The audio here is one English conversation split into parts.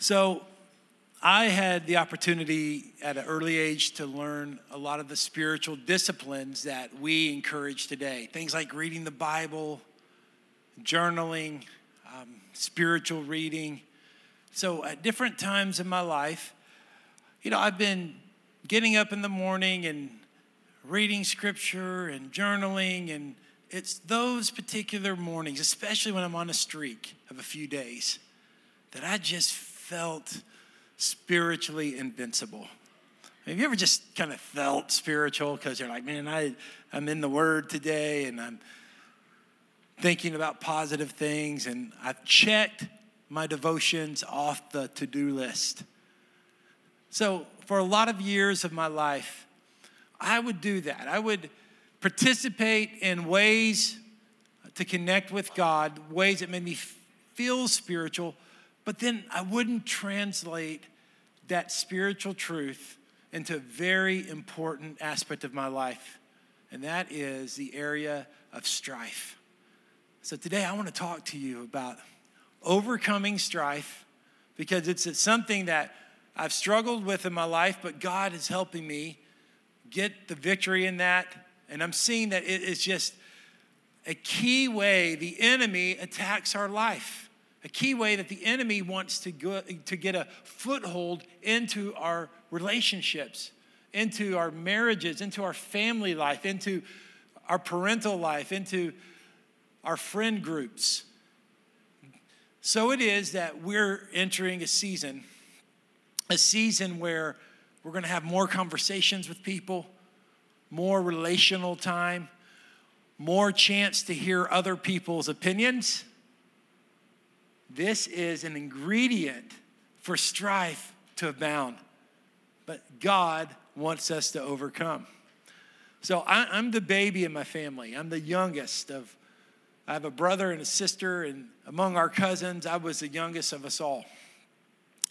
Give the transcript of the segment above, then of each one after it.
So, I had the opportunity at an early age to learn a lot of the spiritual disciplines that we encourage today. Things like reading the Bible, journaling, um, spiritual reading. So, at different times in my life, you know, I've been getting up in the morning and reading scripture and journaling, and it's those particular mornings, especially when I'm on a streak of a few days, that I just felt spiritually invincible. Have you ever just kind of felt spiritual because you're like, man, I, I'm in the Word today and I'm thinking about positive things and I've checked my devotions off the to do list. So, for a lot of years of my life, I would do that. I would participate in ways to connect with God, ways that made me feel spiritual, but then I wouldn't translate that spiritual truth into a very important aspect of my life, and that is the area of strife. So today I want to talk to you about overcoming strife because it's something that I've struggled with in my life, but God is helping me get the victory in that. And I'm seeing that it is just a key way the enemy attacks our life a key way that the enemy wants to, go, to get a foothold into our relationships, into our marriages, into our family life, into our parental life, into our friend groups. So it is that we're entering a season, a season where we're going to have more conversations with people, more relational time, more chance to hear other people's opinions this is an ingredient for strife to abound, but God wants us to overcome. So I, am the baby in my family. I'm the youngest of, I have a brother and a sister, and among our cousins, I was the youngest of us all.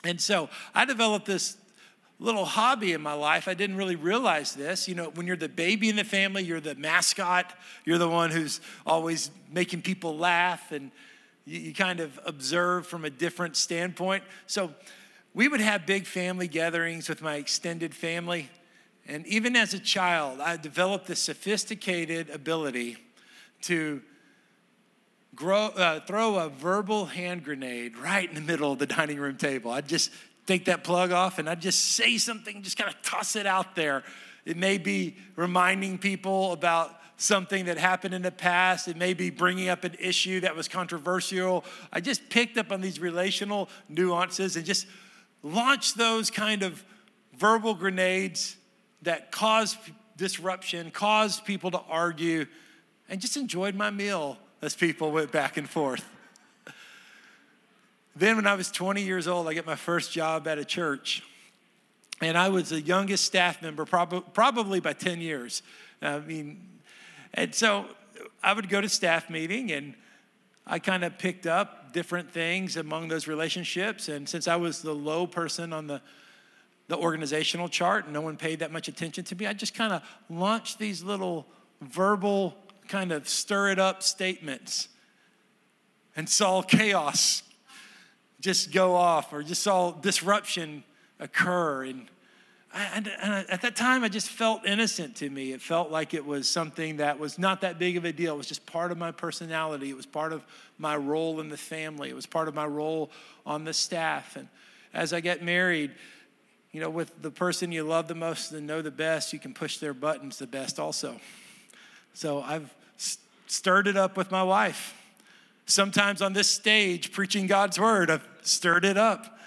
And so I developed this little hobby in my life. I didn't really realize this. You know, when you're the baby in the family, you're the mascot, you're the one who's always making people laugh and you, you kind of observe from a different standpoint. So we would have big family gatherings with my extended family. And even as a child, I developed this sophisticated ability to grow, uh, throw a verbal hand grenade right in the middle of the dining room table. I'd just take that plug off and I'd just say something, just kind of toss it out there. It may be reminding people about something that happened in the past. It may be bringing up an issue that was controversial. I just picked up on these relational nuances and just launched those kind of verbal grenades that caused disruption, caused people to argue, and just enjoyed my meal as people went back and forth. then, when I was 20 years old, I got my first job at a church. And I was the youngest staff member, prob- probably by 10 years. I mean, and so I would go to staff meeting and I kind of picked up different things among those relationships. And since I was the low person on the, the organizational chart, and no one paid that much attention to me, I just kind of launched these little verbal, kind of stir it up statements and saw chaos just go off or just saw disruption occur. And at that time, I just felt innocent to me. It felt like it was something that was not that big of a deal. It was just part of my personality. It was part of my role in the family. It was part of my role on the staff. And as I get married, you know, with the person you love the most and know the best, you can push their buttons the best also. So I've stirred it up with my wife. Sometimes on this stage, preaching God's word, I've stirred it up.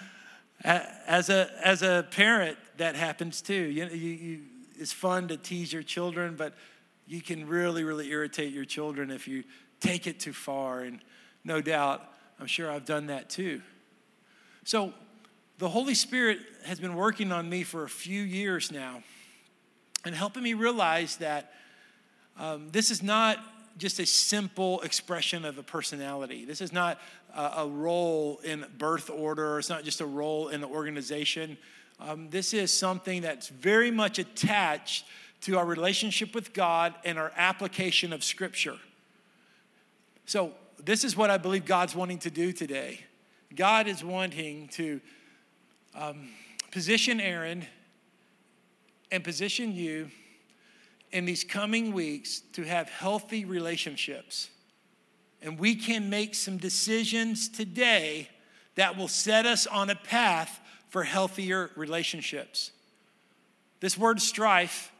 As a, as a parent, that happens too. You, you, you, it's fun to tease your children, but you can really, really irritate your children if you take it too far. And no doubt, I'm sure I've done that too. So, the Holy Spirit has been working on me for a few years now and helping me realize that um, this is not just a simple expression of a personality. This is not a, a role in birth order, it's not just a role in the organization. Um, this is something that's very much attached to our relationship with God and our application of Scripture. So, this is what I believe God's wanting to do today. God is wanting to um, position Aaron and position you in these coming weeks to have healthy relationships. And we can make some decisions today that will set us on a path for healthier relationships. This word strife,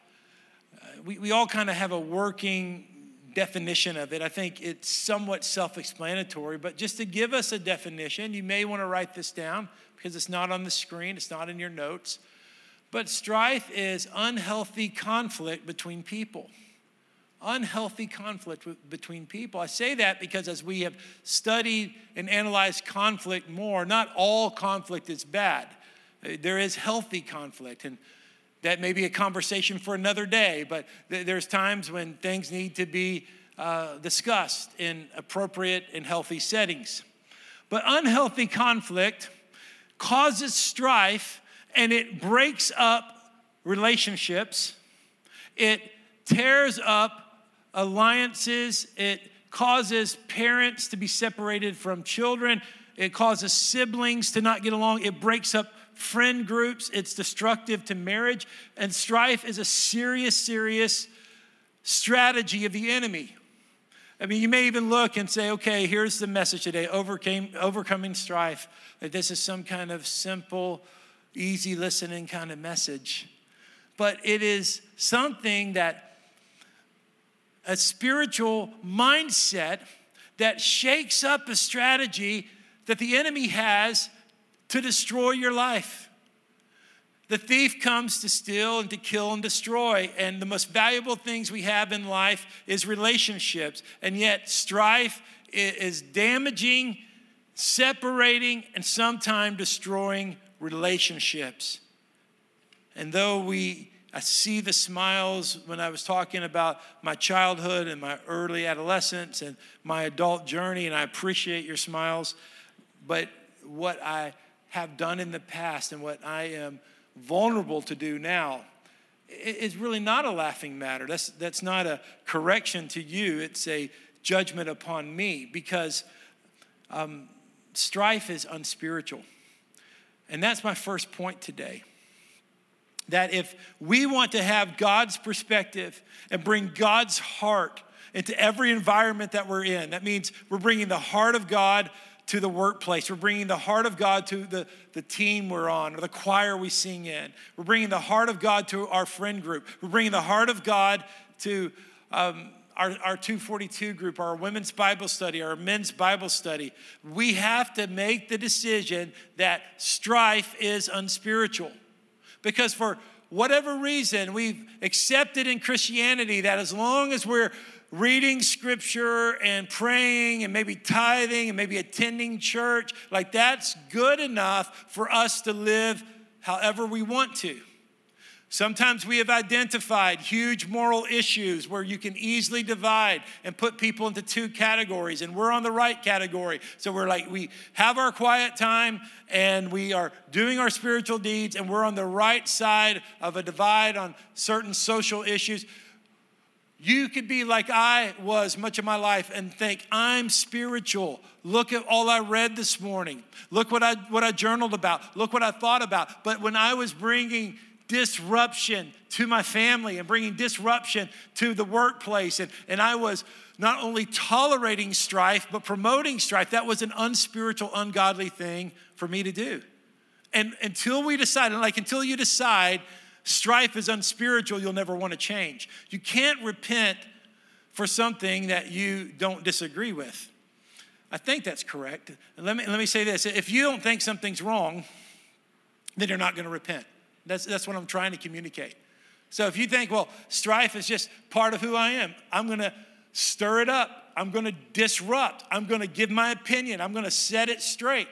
uh, we, we all kind of have a working definition of it. I think it's somewhat self explanatory, but just to give us a definition, you may want to write this down because it's not on the screen, it's not in your notes. But strife is unhealthy conflict between people. Unhealthy conflict between people. I say that because as we have studied and analyzed conflict more, not all conflict is bad. There is healthy conflict, and that may be a conversation for another day, but there's times when things need to be uh, discussed in appropriate and healthy settings. But unhealthy conflict causes strife and it breaks up relationships, it tears up alliances, it causes parents to be separated from children, it causes siblings to not get along, it breaks up friend groups, it's destructive to marriage, and strife is a serious, serious strategy of the enemy. I mean, you may even look and say, okay, here's the message today overcame, overcoming strife. That this is some kind of simple, easy listening kind of message. But it is something that a spiritual mindset that shakes up a strategy that the enemy has to destroy your life. The thief comes to steal and to kill and destroy. And the most valuable things we have in life is relationships. And yet, strife is damaging, separating, and sometimes destroying relationships. And though we, I see the smiles when I was talking about my childhood and my early adolescence and my adult journey, and I appreciate your smiles, but what I have done in the past and what I am vulnerable to do now is really not a laughing matter. That's, that's not a correction to you, it's a judgment upon me because um, strife is unspiritual. And that's my first point today. That if we want to have God's perspective and bring God's heart into every environment that we're in, that means we're bringing the heart of God to the workplace. We're bringing the heart of God to the, the team we're on or the choir we sing in. We're bringing the heart of God to our friend group. We're bringing the heart of God to um, our, our 242 group, our women's Bible study, our men's Bible study. We have to make the decision that strife is unspiritual. Because for whatever reason, we've accepted in Christianity that as long as we're reading scripture and praying and maybe tithing and maybe attending church, like that's good enough for us to live however we want to. Sometimes we have identified huge moral issues where you can easily divide and put people into two categories, and we're on the right category. So we're like, we have our quiet time and we are doing our spiritual deeds, and we're on the right side of a divide on certain social issues. You could be like I was much of my life and think, I'm spiritual. Look at all I read this morning. Look what I, what I journaled about. Look what I thought about. But when I was bringing disruption to my family and bringing disruption to the workplace, and, and I was not only tolerating strife, but promoting strife, that was an unspiritual, ungodly thing for me to do. And until we decide, and like until you decide strife is unspiritual, you'll never want to change. You can't repent for something that you don't disagree with. I think that's correct. Let me, let me say this if you don't think something's wrong, then you're not going to repent. That's, that's what I'm trying to communicate. So if you think, well, strife is just part of who I am, I'm going to stir it up. I'm going to disrupt. I'm going to give my opinion. I'm going to set it straight.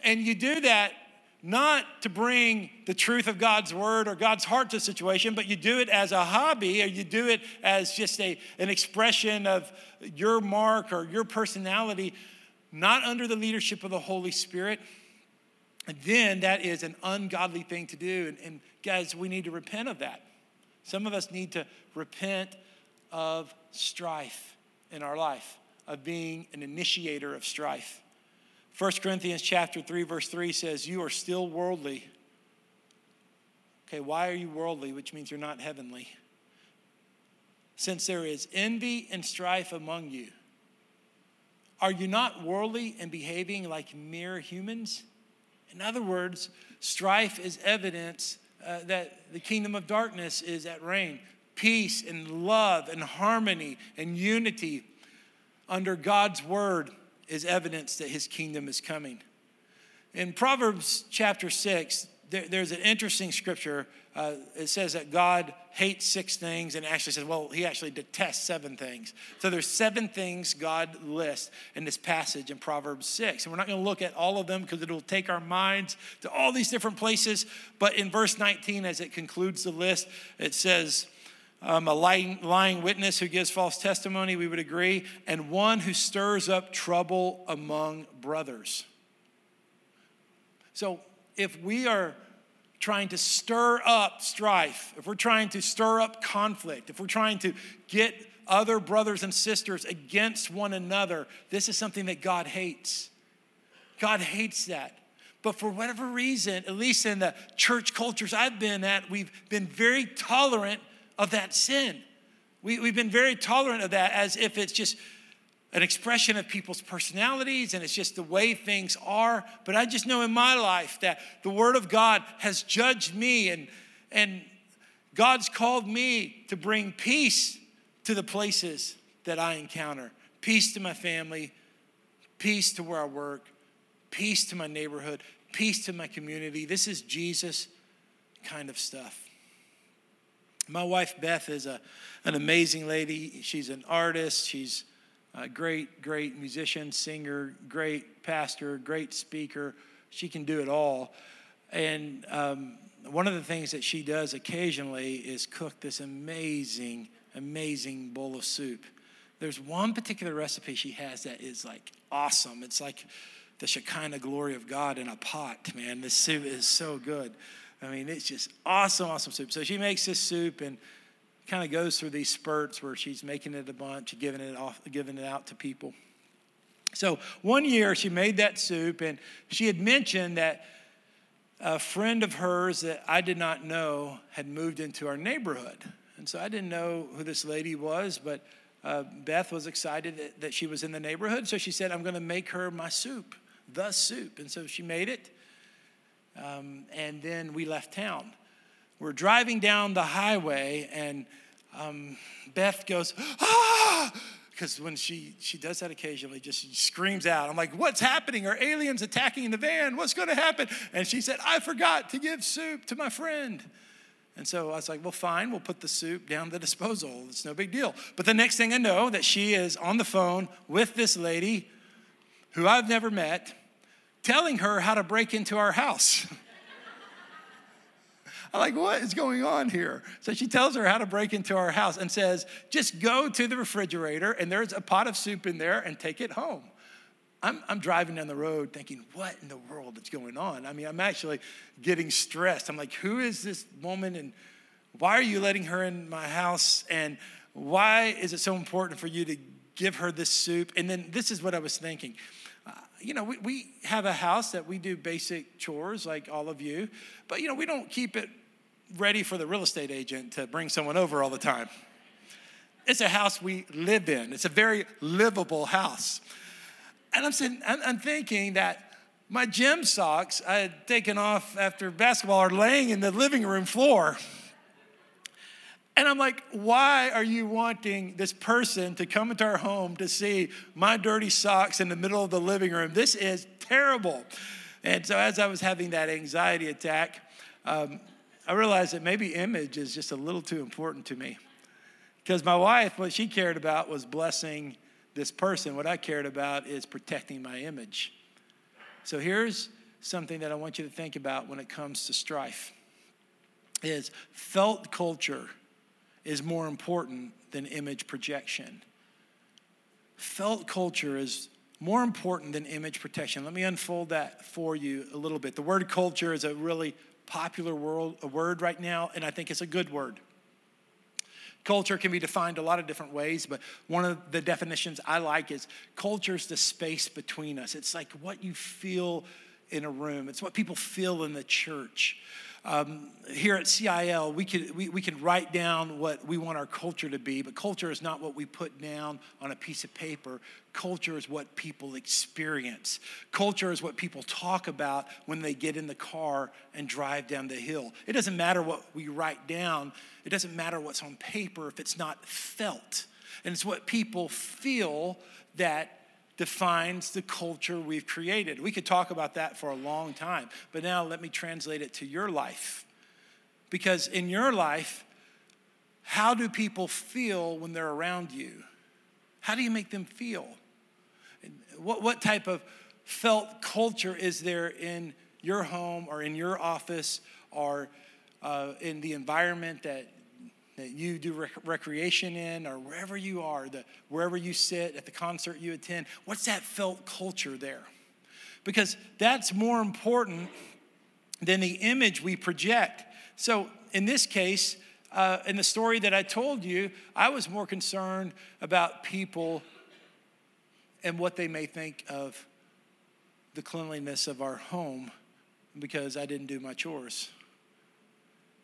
And you do that not to bring the truth of God's word or God's heart to a situation, but you do it as a hobby or you do it as just a, an expression of your mark or your personality, not under the leadership of the Holy Spirit, then that is an ungodly thing to do. And, and guys, we need to repent of that. Some of us need to repent of strife in our life, of being an initiator of strife. 1 Corinthians chapter 3 verse 3 says you are still worldly. Okay, why are you worldly, which means you're not heavenly? Since there is envy and strife among you, are you not worldly and behaving like mere humans? In other words, strife is evidence uh, that the kingdom of darkness is at reign. Peace and love and harmony and unity under God's word is evidence that his kingdom is coming. In Proverbs chapter 6, there, there's an interesting scripture. Uh, it says that God hates six things and actually says, well, he actually detests seven things. So there's seven things God lists in this passage in Proverbs 6. And we're not going to look at all of them because it'll take our minds to all these different places. But in verse 19, as it concludes the list, it says, um, a lying, lying witness who gives false testimony, we would agree, and one who stirs up trouble among brothers. So if we are trying to stir up strife, if we're trying to stir up conflict, if we're trying to get other brothers and sisters against one another, this is something that God hates. God hates that. But for whatever reason, at least in the church cultures I've been at, we've been very tolerant of that sin. We, have been very tolerant of that as if it's just an expression of people's personalities and it's just the way things are. But I just know in my life that the Word of God has judged me and, and God's called me to bring peace to the places that I encounter peace to my family, peace to where I work, peace to my neighborhood, peace to my community. This is Jesus kind of stuff. My wife Beth is a, an amazing lady. She's an artist. She's a great, great musician, singer, great pastor, great speaker. She can do it all. And um, one of the things that she does occasionally is cook this amazing, amazing bowl of soup. There's one particular recipe she has that is like awesome. It's like the Shekinah glory of God in a pot, man. This soup is so good. I mean, it's just awesome, awesome soup. So she makes this soup and kind of goes through these spurts where she's making it a bunch, giving it off, giving it out to people. So one year she made that soup, and she had mentioned that a friend of hers that I did not know had moved into our neighborhood. And so I didn't know who this lady was, but uh, Beth was excited that, that she was in the neighborhood. So she said, I'm going to make her my soup, the soup. And so she made it. Um, and then we left town. We're driving down the highway, and um, Beth goes, ah! Because when she, she does that occasionally, just screams out. I'm like, what's happening? Are aliens attacking the van? What's going to happen? And she said, I forgot to give soup to my friend. And so I was like, well, fine, we'll put the soup down the disposal. It's no big deal. But the next thing I know, that she is on the phone with this lady who I've never met, telling her how to break into our house. I'm like, what is going on here? So she tells her how to break into our house and says, just go to the refrigerator and there's a pot of soup in there and take it home. I'm, I'm driving down the road thinking, what in the world is going on? I mean, I'm actually getting stressed. I'm like, who is this woman and why are you letting her in my house? And why is it so important for you to give her this soup? And then this is what I was thinking. Uh, you know, we, we have a house that we do basic chores like all of you, but you know, we don't keep it ready for the real estate agent to bring someone over all the time. It's a house we live in. It's a very livable house. And I'm, sitting, I'm thinking that my gym socks I had taken off after basketball are laying in the living room floor. And I'm like, why are you wanting this person to come into our home to see my dirty socks in the middle of the living room? This is terrible. And so, as I was having that anxiety attack, um, I realized that maybe image is just a little too important to me. Because my wife, what she cared about was blessing this person. What I cared about is protecting my image. So here's something that I want you to think about when it comes to strife is felt culture is more important than image projection. Felt culture is more important than image protection. Let me unfold that for you a little bit. The word culture is a really popular world, a word right now, and I think it's a good word. Culture can be defined a lot of different ways, but one of the definitions I like is culture is the space between us. It's like what you feel in a room, it's what people feel in the church. Um, here at CIL, we can, we, we can write down what we want our culture to be, but culture is not what we put down on a piece of paper. Culture is what people experience. Culture is what people talk about when they get in the car and drive down the hill. It doesn't matter what we write down, it doesn't matter what's on paper if it's not felt. And it's what people feel that defines the culture we've created. We could talk about that for a long time, but now let me translate it to your life. Because in your life, how do people feel when they're around you? How do you make them feel? What, what type of felt culture is there in your home or in your office or uh, in the environment that that you do rec- recreation in or wherever you are, the, wherever you sit, at the concert you attend, what's that felt culture there? Because that's more important than the image we project. So in this case, uh, in the story that I told you, I was more concerned about people and what they may think of the cleanliness of our home because I didn't do my chores.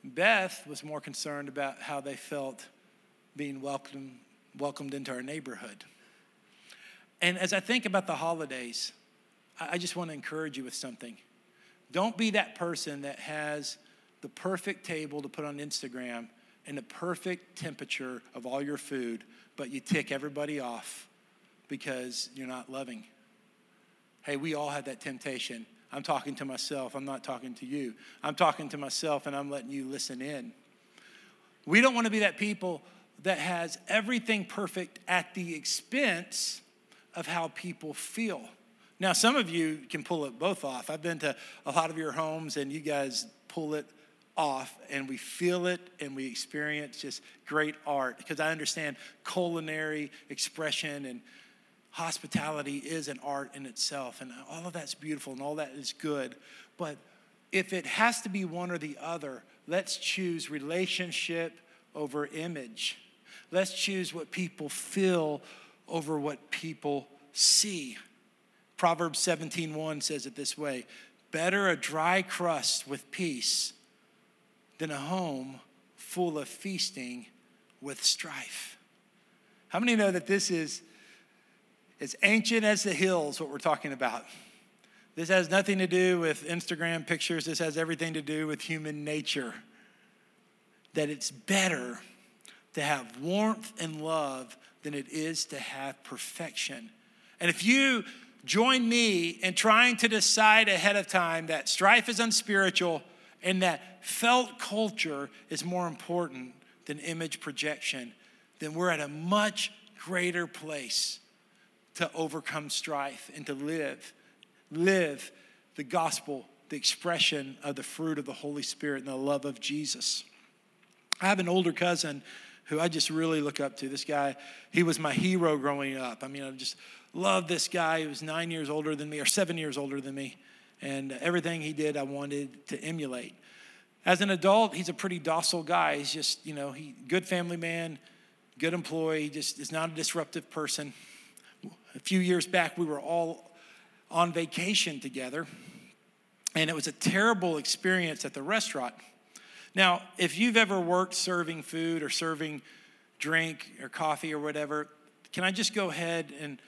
Beth was more concerned about how they felt being welcomed, welcomed into our neighborhood. And as I think about the holidays, I just want to encourage you with something. Don't be that person that has the perfect table to put on Instagram and the perfect temperature of all your food, but you tick everybody off because you're not loving. Hey, we all have that temptation. I'm talking to myself. I'm not talking to you. I'm talking to myself and I'm letting you listen in. We don't want to be that people that has everything perfect at the expense of how people feel. Now, some of you can pull it both off. I've been to a lot of your homes and you guys pull it off and we feel it and we experience just great art because I understand culinary expression and hospitality is an art in itself, and all of that's beautiful and all that is good. But if it has to be one or the other, let's choose relationship over image. Let's choose what people feel over what people see. Proverbs 17:1 says it this way: "Better a dry crust with peace than a home full of feasting with strife." How many know that this is as ancient as the hills, what we're talking about. This has nothing to do with Instagram pictures, this has everything to do with human nature. That it's better to have warmth and love than it is to have perfection. And if you join me in trying to decide ahead of time that strife is unspiritual and that felt culture is more important than image projection, then we're at a much greater place to overcome strife and to live, live the gospel, the expression of the fruit of the Holy Spirit and the love of Jesus. I have an older cousin who I just really look up to. This guy, he was my hero growing up. I mean, I just loved this guy. He was nine years older than me, or seven years older than me. And everything he did, I wanted to emulate. As an adult, he's a pretty docile guy. He's just, you know, he good family man, good employee, just is not a disruptive person. A few years back, we were all on vacation together, and it was a terrible experience at the restaurant. Now, if you've ever worked serving food or serving drink or coffee or whatever, can I just go ahead and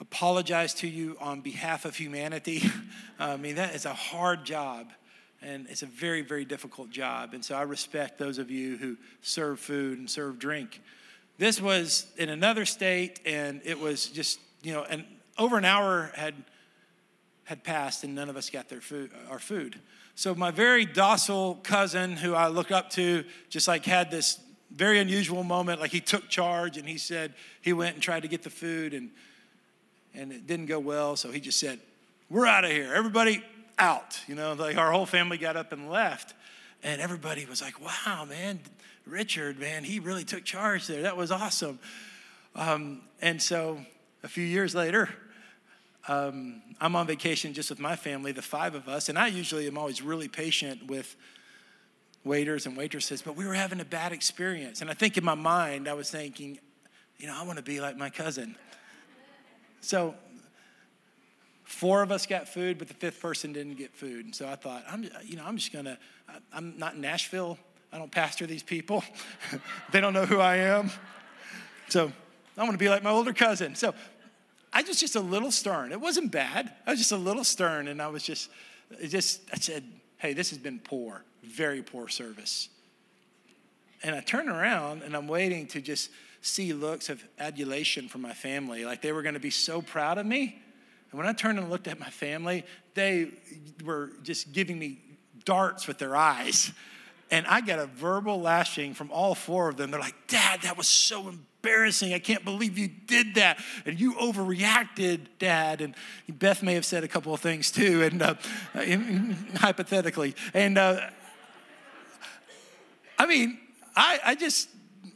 apologize to you on behalf of humanity? I mean, that is a hard job and it's a very, very difficult job. And so I respect those of you who serve food and serve drink. This was in another state, and it was just you know, and over an hour had had passed and none of us got their food, our food. So my very docile cousin, who I look up to, just like had this very unusual moment. Like he took charge and he said he went and tried to get the food and and it didn't go well. So he just said, "We're out of here. Everybody out." You know, like our whole family got up and left, and everybody was like, "Wow, man, Richard, man, he really took charge there. That was awesome." Um, and so a few years later, um, I'm on vacation just with my family, the five of us, and I usually am always really patient with waiters and waitresses, but we were having a bad experience. And I think in my mind, I was thinking, you know, I want to be like my cousin. So four of us got food, but the fifth person didn't get food. And so I thought, I'm, you know, I'm just gonna, I'm not in Nashville. I don't pastor these people. they don't know who I am. So I want to be like my older cousin. So I was just a little stern. It wasn't bad. I was just a little stern, and I was just, just, I said, hey, this has been poor, very poor service. And I turn around and I'm waiting to just see looks of adulation from my family, like they were going to be so proud of me. And when I turned and looked at my family, they were just giving me darts with their eyes. And I got a verbal lashing from all four of them. They're like, Dad, that was so embarrassing. I can't believe you did that. And you overreacted, Dad. And Beth may have said a couple of things too, and uh, hypothetically. And uh, I mean, I, I just,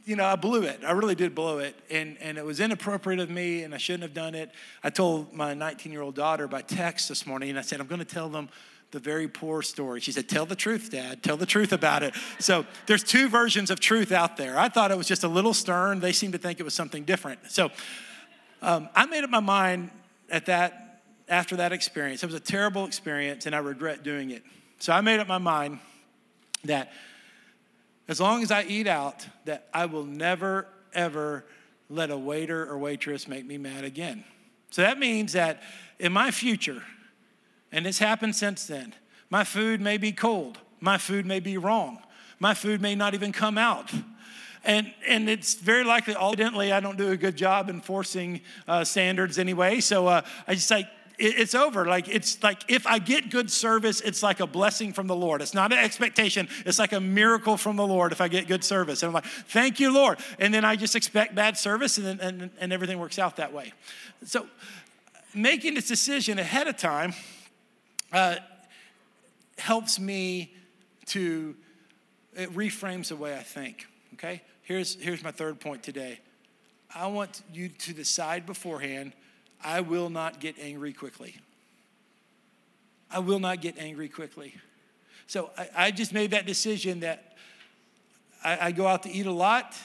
you know, I blew it. I really did blow it. And, and it was inappropriate of me, and I shouldn't have done it. I told my 19 year old daughter by text this morning, and I said, I'm going to tell them the very poor story. She said, Tell the truth, Dad. Tell the truth about it. So there's two versions of truth out there. I thought it was just a little stern. They seemed to think it was something different. So um, I made up my mind at that, after that experience. It was a terrible experience, and I regret doing it. So I made up my mind that as long as I eat out, that I will never, ever let a waiter or waitress make me mad again. So that means that in my future, and it's happened since then, my food may be cold, my food may be wrong, my food may not even come out. And, and it's very likely, evidently, I don't do a good job enforcing uh, standards anyway. So uh, I just like, it's over. Like it's like if I get good service, it's like a blessing from the Lord. It's not an expectation. It's like a miracle from the Lord if I get good service. And I'm like, thank you, Lord. And then I just expect bad service, and and, and everything works out that way. So making this decision ahead of time uh, helps me to it reframes the way I think. Okay. Here's here's my third point today. I want you to decide beforehand I will not get angry quickly. I will not get angry quickly. So I, I just made that decision that I, I, go out to eat a lot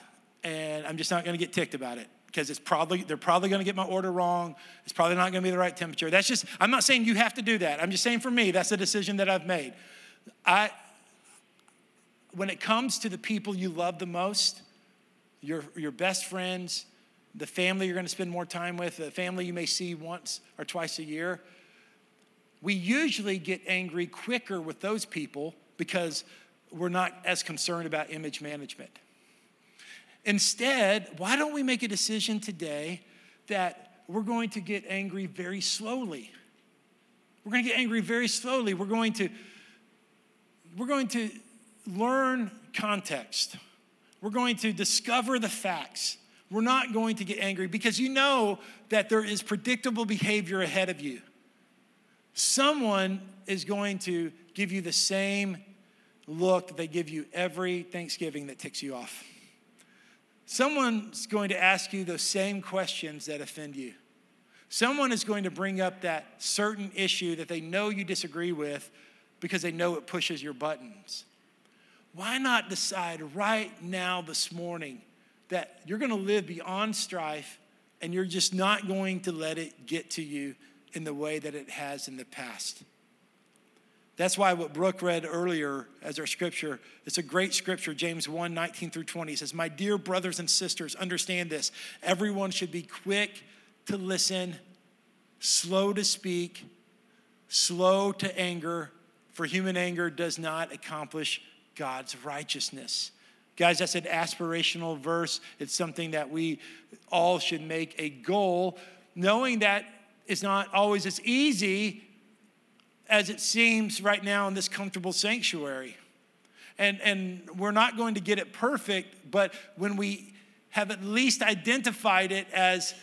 and I'm just not going to get ticked about it because it's probably they're probably going to get my order wrong. It's probably not going to be the right temperature. That's just I'm not saying you have to do that. I'm just saying for me that's a decision that I've made. I when it comes to the people you love the most, your your best friends, the family you're going to spend more time with, the family you may see once or twice a year. We usually get angry quicker with those people because we're not as concerned about image management. Instead, why don't we make a decision today that we're going to get angry very slowly? We're going to get angry very slowly. We're going to we're going to learn context. We're going to discover the facts we're not going to get angry because you know that there is predictable behavior ahead of you. Someone is going to give you the same look they give you every Thanksgiving that ticks you off. Someone's going to ask you those same questions that offend you. Someone is going to bring up that certain issue that they know you disagree with because they know it pushes your buttons. Why not decide right now, this morning, that you're going to live beyond strife and you're just not going to let it get to you in the way that it has in the past. That's why what Brooke read earlier as our scripture, it's a great scripture, James 1 19 through 20 says, My dear brothers and sisters, understand this. Everyone should be quick to listen, slow to speak, slow to anger, for human anger does not accomplish God's righteousness. Guys, that's an aspirational verse. It's something that we all should make a goal, knowing that it's not always as easy as it seems right now in this comfortable sanctuary. And, and we're not going to get it perfect, but when we have at least identified it as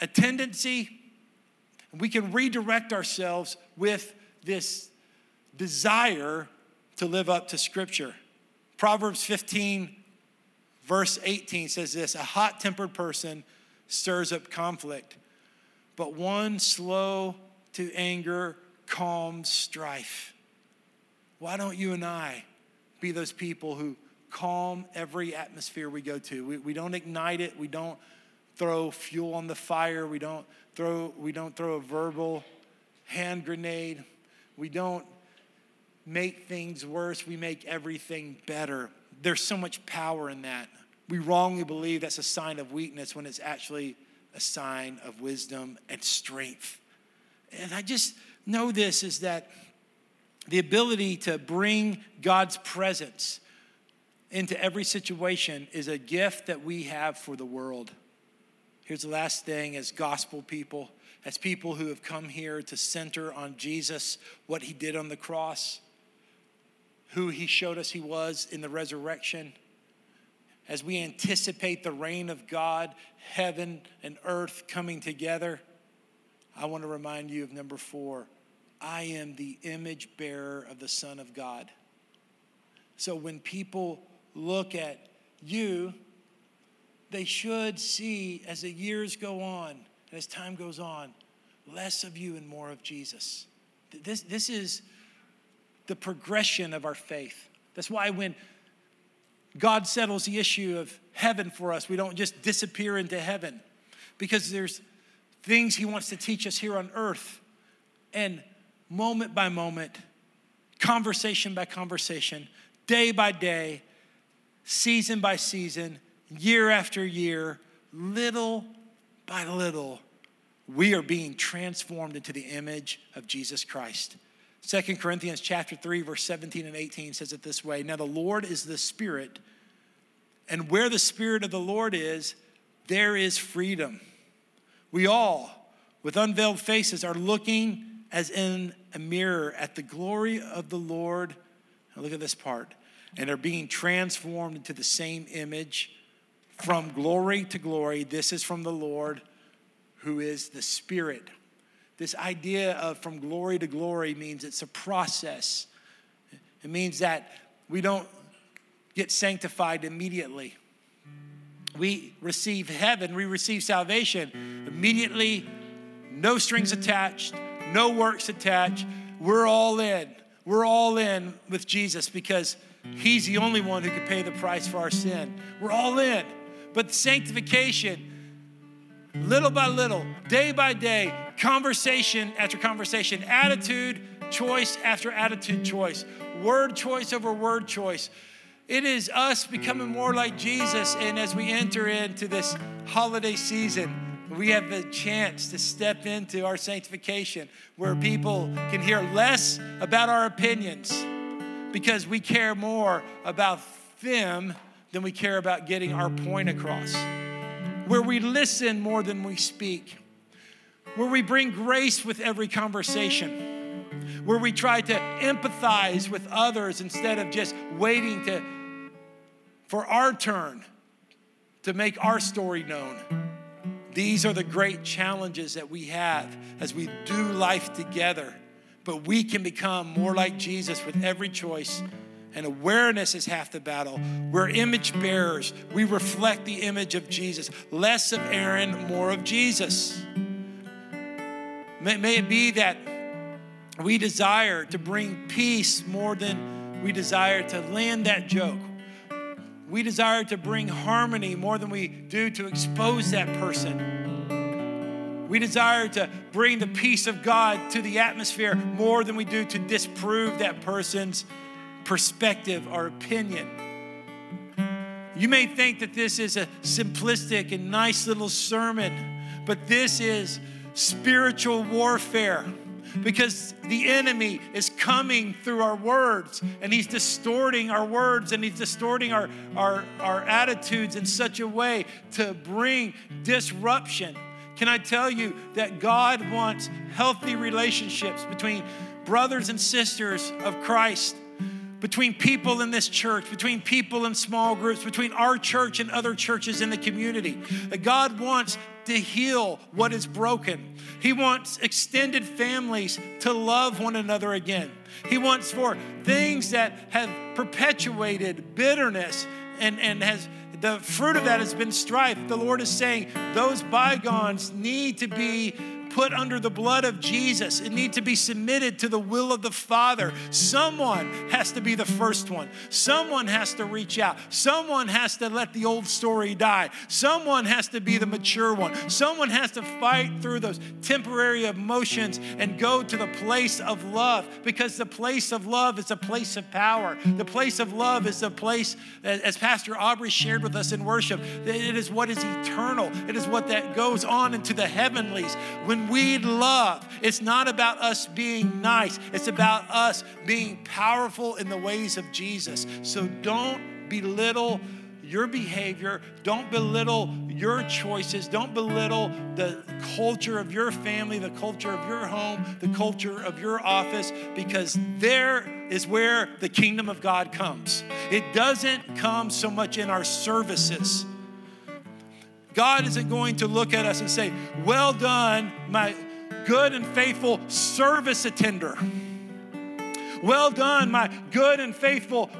a tendency, we can redirect ourselves with this desire to live up to Scripture. Proverbs 15, verse 18 says this A hot tempered person stirs up conflict, but one slow to anger calms strife. Why don't you and I be those people who calm every atmosphere we go to. We, we don't ignite it. We don't throw fuel on the fire. We don't throw, we don't throw a verbal hand grenade. We don't make things worse. We make everything better. There's so much power in that. We wrongly believe that's a sign of weakness when it's actually a sign of wisdom and strength. And I just know this is that the ability to bring God's presence into every situation is a gift that we have for the world. Here's the last thing as gospel people, as people who have come here to center on Jesus, what he did on the cross, who he showed us he was in the resurrection. As we anticipate the reign of God, heaven and earth coming together, I want to remind you of number four I am the image bearer of the Son of God. So when people look at you, they should see as the years go on and as time goes on, less of you and more of Jesus. This, this is the progression of our faith. That's why when God settles the issue of heaven for us, we don't just disappear into heaven because there's things He wants to teach us here on earth. And moment by moment, conversation by conversation, day by day, season by season, year after year, little by little, we are being transformed into the image of Jesus Christ. Second Corinthians chapter 3 verse 17 and 18 says it this way. Now the Lord is the Spirit, and where the Spirit of the Lord is, there is freedom. We all with unveiled faces are looking as in a mirror at the glory of the Lord. Now look at this part. And are being transformed into the same image from glory to glory. This is from the Lord who is the Spirit. This idea of from glory to glory means it's a process. It means that we don't get sanctified immediately. We receive heaven, we receive salvation immediately, no strings attached, no works attached. We're all in. We're all in with Jesus because He's the only one who could pay the price for our sin. We're all in. But sanctification, little by little, day by day, conversation after conversation, attitude choice after attitude choice, word choice over word choice. It is us becoming more like Jesus. And as we enter into this holiday season, we have the chance to step into our sanctification where people can hear less about our opinions because we care more about them than we care about getting our point across. Where we listen more than we speak. Where we bring grace with every conversation. Where we try to empathize with others instead of just waiting to, for our turn to make our story known. These are the great challenges that we have as we do life together. But we can become more like Jesus with every choice and awareness is half the battle. We're image bearers. We reflect the image of Jesus. Less of Aaron, more of Jesus. May, may it be that we desire to bring peace more than we desire to land that joke. We desire to bring harmony more than we do to expose that person. We desire to bring the peace of God to the atmosphere more than we do to disprove that person's perspective or opinion. You may think that this is a simplistic and nice little sermon, but this is spiritual warfare because the enemy is coming through our words and he's distorting our words and he's distorting our, our, our attitudes in such a way to bring disruption. Can I tell you that God wants healthy relationships between brothers and sisters of Christ? between people in this church, between people in small groups, between our church and other churches in the community. That God wants to heal what is broken. He wants extended families to love one another again. He wants for things that have perpetuated bitterness and, and has the fruit of that has been strife. The Lord is saying those bygones need to be put under the blood of Jesus. It needs to be submitted to the will of the Father. Someone has to be the first one. Someone has to reach out. Someone has to let the old story die. Someone has to be the mature one. Someone has to fight through those temporary emotions and go to the place of love because the place of love is a place of power. The place of love is a place, as Pastor Aubrey shared with us in worship, it is what is eternal. It is what that goes on into the heavenlies. When we love, it's not about us being nice, it's about us being powerful in the ways of Jesus. So don't belittle your behavior. Don't belittle your choices. Don't belittle the culture of your family, the culture of your home, the culture of your office, because there is where the kingdom of God comes. It doesn't come so much in our services. God isn't going to look at us and say, Well done, my good and faithful service attender. Well done, my good and faithful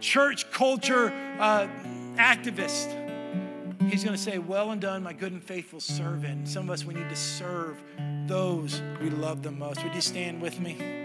church culture uh, activist. He's going to say, Well and done, my good and faithful servant. Some of us, we need to serve those we love the most. Would you stand with me?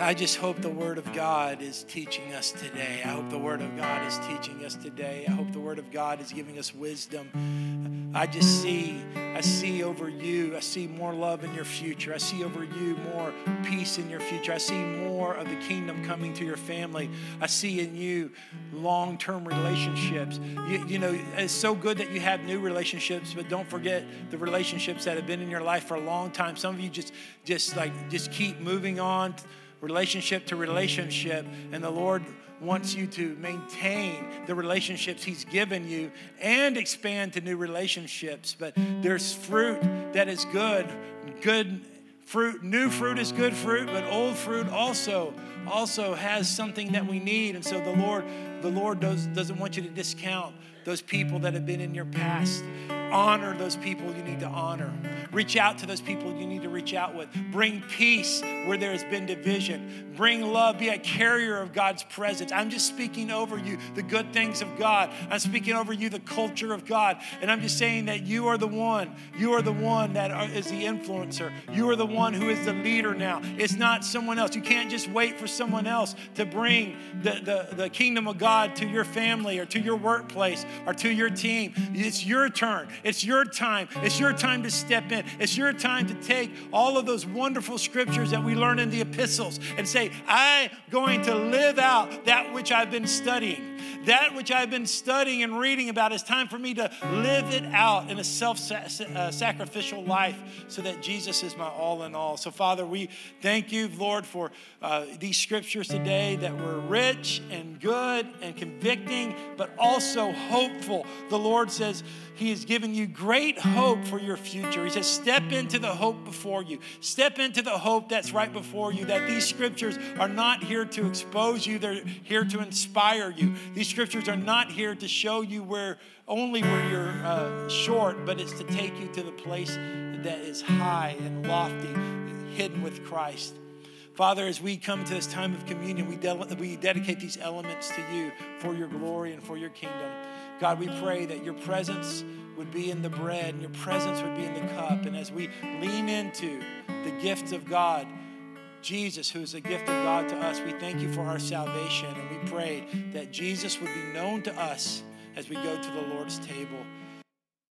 I just hope the Word of God is teaching us today. I hope the Word of God is teaching us today. I hope the Word of God is giving us wisdom. I just see, I see over you, I see more love in your future. I see over you more peace in your future. I see more of the kingdom coming to your family. I see in you long term relationships. You, you know, it's so good that you have new relationships, but don't forget the relationships that have been in your life for a long time. Some of you just, just like, just keep moving on relationship to relationship, and the Lord wants you to maintain the relationships He's given you and expand to new relationships. But there's fruit that is good, good fruit. New fruit is good fruit, but old fruit also also has something that we need. And so the Lord, the Lord does, doesn't want you to discount those people that have been in your past. Honor those people you need to honor. Reach out to those people you need to reach out with. Bring peace where there has been division. Bring love. Be a carrier of God's presence. I'm just speaking over you the good things of God. I'm speaking over you the culture of God. And I'm just saying that you are the one. You are the one that is the influencer. You are the one who is the leader now. It's not someone else. You can't just wait for someone else to bring the, the, the kingdom of God to your family or to your workplace or to your team. It's your turn. It's your time. It's your time to step in. It's your time to take all of those wonderful scriptures that we learn in the epistles and say, I'm going to live out that which I've been studying. That which I've been studying and reading about, it's time for me to live it out in a self sacrificial life so that Jesus is my all in all. So, Father, we thank you, Lord, for uh, these scriptures today that were rich and good and convicting, but also hopeful. The Lord says, he has given you great hope for your future. He says, Step into the hope before you. Step into the hope that's right before you. That these scriptures are not here to expose you, they're here to inspire you. These scriptures are not here to show you where only where you're uh, short, but it's to take you to the place that is high and lofty, hidden with Christ. Father, as we come to this time of communion, we, de- we dedicate these elements to you for your glory and for your kingdom. God, we pray that your presence would be in the bread and your presence would be in the cup. And as we lean into the gift of God, Jesus, who is a gift of God to us, we thank you for our salvation. And we pray that Jesus would be known to us as we go to the Lord's table.